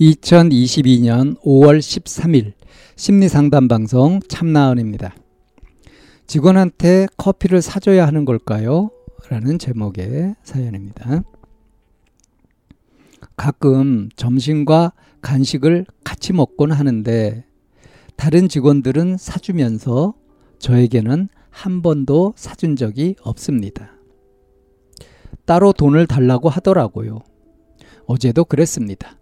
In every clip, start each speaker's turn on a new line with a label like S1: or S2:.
S1: 2022년 5월 13일 심리상담 방송 참나은입니다. 직원한테 커피를 사줘야 하는 걸까요? 라는 제목의 사연입니다. 가끔 점심과 간식을 같이 먹곤 하는데 다른 직원들은 사주면서 저에게는 한 번도 사준 적이 없습니다. 따로 돈을 달라고 하더라고요. 어제도 그랬습니다.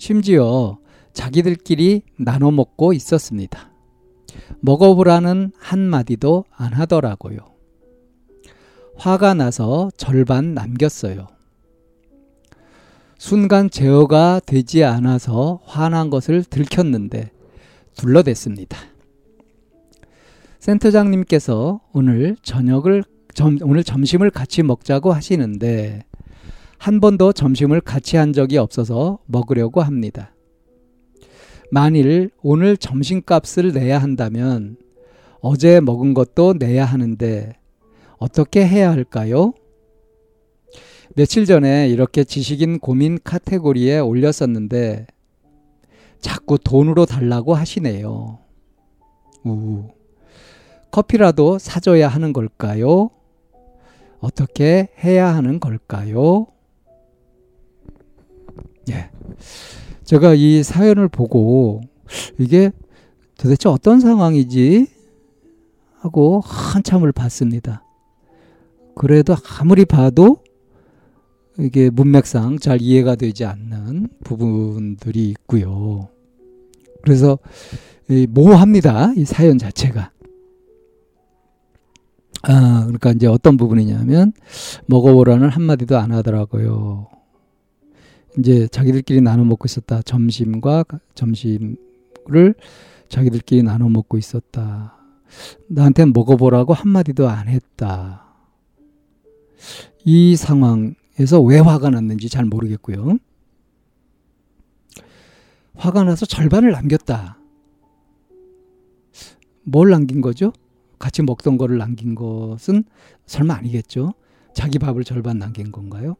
S1: 심지어 자기들끼리 나눠 먹고 있었습니다. 먹어보라는 한마디도 안 하더라고요. 화가 나서 절반 남겼어요. 순간 제어가 되지 않아서 화난 것을 들켰는데 둘러댔습니다. 센터장님께서 오늘 저녁을 점, 오늘 점심을 같이 먹자고 하시는데 한 번도 점심을 같이 한 적이 없어서 먹으려고 합니다. 만일 오늘 점심값을 내야 한다면 어제 먹은 것도 내야 하는데 어떻게 해야 할까요? 며칠 전에 이렇게 지식인 고민 카테고리에 올렸었는데 자꾸 돈으로 달라고 하시네요. 우. 커피라도 사줘야 하는 걸까요? 어떻게 해야 하는 걸까요? 제가 이 사연을 보고 이게 도대체 어떤 상황이지 하고 한참을 봤습니다. 그래도 아무리 봐도 이게 문맥상 잘 이해가 되지 않는 부분들이 있고요. 그래서 모호합니다. 이 사연 자체가. 아, 그러니까 이제 어떤 부분이냐면 먹어보라는 한마디도 안 하더라고요. 이제 자기들끼리 나눠 먹고 있었다. 점심과 점심을 자기들끼리 나눠 먹고 있었다. 나한테 먹어보라고 한마디도 안 했다. 이 상황에서 왜 화가 났는지 잘 모르겠고요. 화가 나서 절반을 남겼다. 뭘 남긴 거죠? 같이 먹던 거를 남긴 것은 설마 아니겠죠? 자기 밥을 절반 남긴 건가요?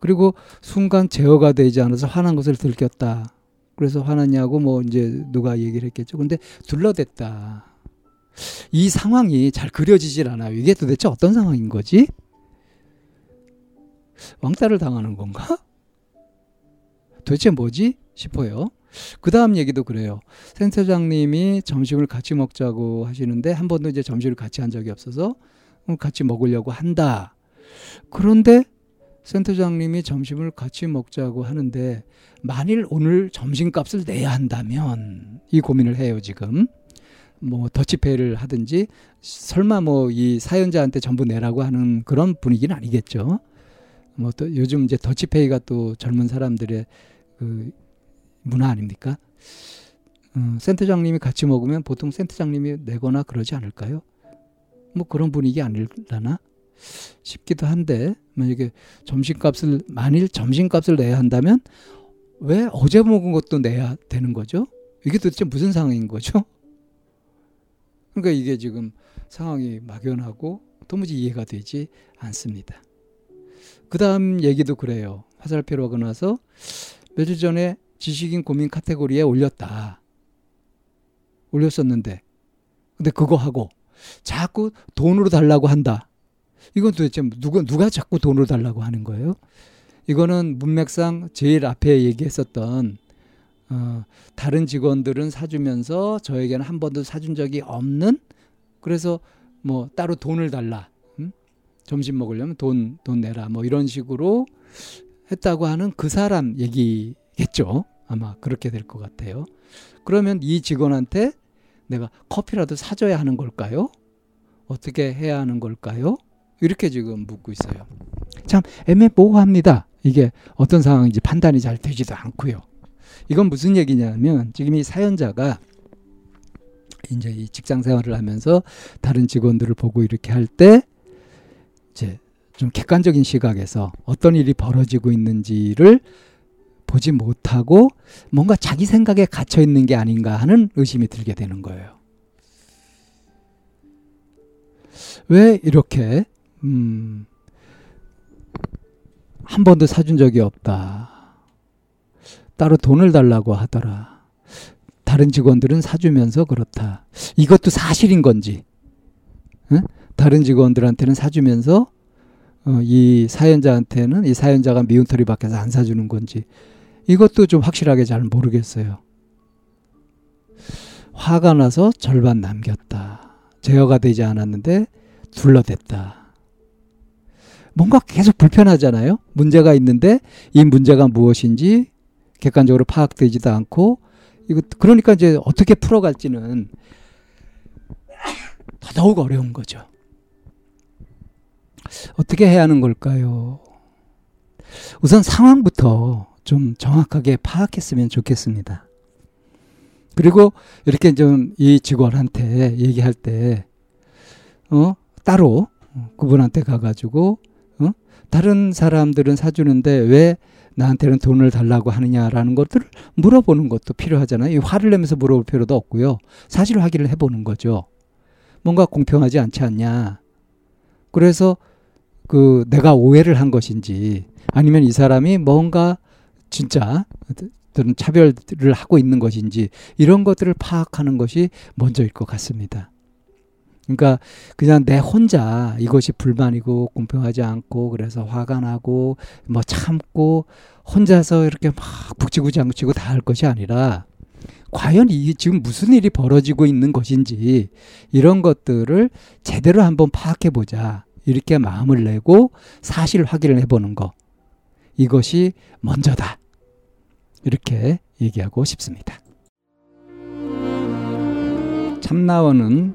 S1: 그리고 순간 제어가 되지 않아서 화난 것을 들켰다. 그래서 화났냐고 뭐 이제 누가 얘기를 했겠죠. 근데 둘러댔다. 이 상황이 잘 그려지질 않아요. 이게 도대체 어떤 상황인 거지? 왕따를 당하는 건가? 도대체 뭐지? 싶어요. 그 다음 얘기도 그래요. 센터장님이 점심을 같이 먹자고 하시는데 한 번도 이제 점심을 같이 한 적이 없어서 같이 먹으려고 한다. 그런데 센터장님이 점심을 같이 먹자고 하는데 만일 오늘 점심값을 내야 한다면 이 고민을 해요 지금 뭐 더치페이를 하든지 설마 뭐 이 사연자한테 전부 내라고 하는 그런 분위기는 아니겠죠. 뭐 또 요즘 이제 더치페이가 또 젊은 사람들의 그 문화 아닙니까? 어, 센터장님이 같이 먹으면 보통 센터장님이 내거나 그러지 않을까요? 뭐 그런 분위기 아닐라나? 싶기도 한데 만약에 점심값을 만일 점심값을 내야 한다면 왜 어제 먹은 것도 내야 되는 거죠? 이게 도대체 무슨 상황인 거죠? 그러니까 이게 지금 상황이 막연하고 도무지 이해가 되지 않습니다. 그 다음 얘기도 그래요. 화살표로 하고 나서 며칠 전에 지식인 고민 카테고리에 올렸다. 올렸었는데. 근데 그거 하고 자꾸 돈으로 달라고 한다. 이건 도대체 누가, 누가 자꾸 돈을 달라고 하는 거예요? 이거는 문맥상 제일 앞에 얘기했었던 어, 다른 직원들은 사주면서 저에게는 한 번도 사준 적이 없는 그래서 뭐 따로 돈을 달라 음? 점심 먹으려면 돈 돈 내라 뭐 이런 식으로 했다고 하는 그 사람 얘기겠죠 아마 그렇게 될 것 같아요 그러면 이 직원한테 내가 커피라도 사줘야 하는 걸까요 어떻게 해야 하는 걸까요 이렇게 지금 묻고 있어요. 참 애매모호합니다. 이게 어떤 상황인지 판단이 잘 되지도 않고요. 이건 무슨 얘기냐면 지금 이 사연자가 이제 이 직장 생활을 하면서 다른 직원들을 보고 이렇게 할 때 이제 좀 객관적인 시각에서 어떤 일이 벌어지고 있는지를 보지 못하고 뭔가 자기 생각에 갇혀 있는 게 아닌가 하는 의심이 들게 되는 거예요. 왜 이렇게 음, 한 번도 사준 적이 없다. 따로 돈을 달라고 하더라. 다른 직원들은 사주면서 그렇다. 이것도 사실인 건지, 응? 다른 직원들한테는 사주면서 어, 이 사연자한테는 이 사연자가 미운 털이 밖에서 안 사주는 건지 이것도 좀 확실하게 잘 모르겠어요. 화가 나서 절반 남겼다. 제어가 되지 않았는데 둘러댔다. 뭔가 계속 불편하잖아요. 문제가 있는데 이 문제가 무엇인지 객관적으로 파악되지도 않고 이거 그러니까 이제 어떻게 풀어갈지는 더더욱 어려운 거죠. 어떻게 해야 하는 걸까요? 우선 상황부터 좀 정확하게 파악했으면 좋겠습니다. 그리고 이렇게 좀 이 직원한테 얘기할 때, 어, 따로 그분한테 가가지고, 어, 다른 사람들은 사주는데 왜 나한테는 돈을 달라고 하느냐라는 것들을 물어보는 것도 필요하잖아요. 화를 내면서 물어볼 필요도 없고요. 사실 확인을 해보는 거죠. 뭔가 공평하지 않지 않냐. 그래서 그 내가 오해를 한 것인지 아니면 이 사람이 뭔가 진짜 차별을 하고 있는 것인지 이런 것들을 파악하는 것이 먼저일 것 같습니다. 그러니까 그냥 내 혼자 이것이 불만이고 공평하지 않고 그래서 화가 나고 뭐 참고 혼자서 이렇게 막 북치고 장구치고 다 할 것이 아니라 과연 이게 지금 무슨 일이 벌어지고 있는 것인지 이런 것들을 제대로 한번 파악해 보자. 이렇게 마음을 내고 사실 확인을 해 보는 거. 이것이 먼저다. 이렇게 얘기하고 싶습니다. 참나원은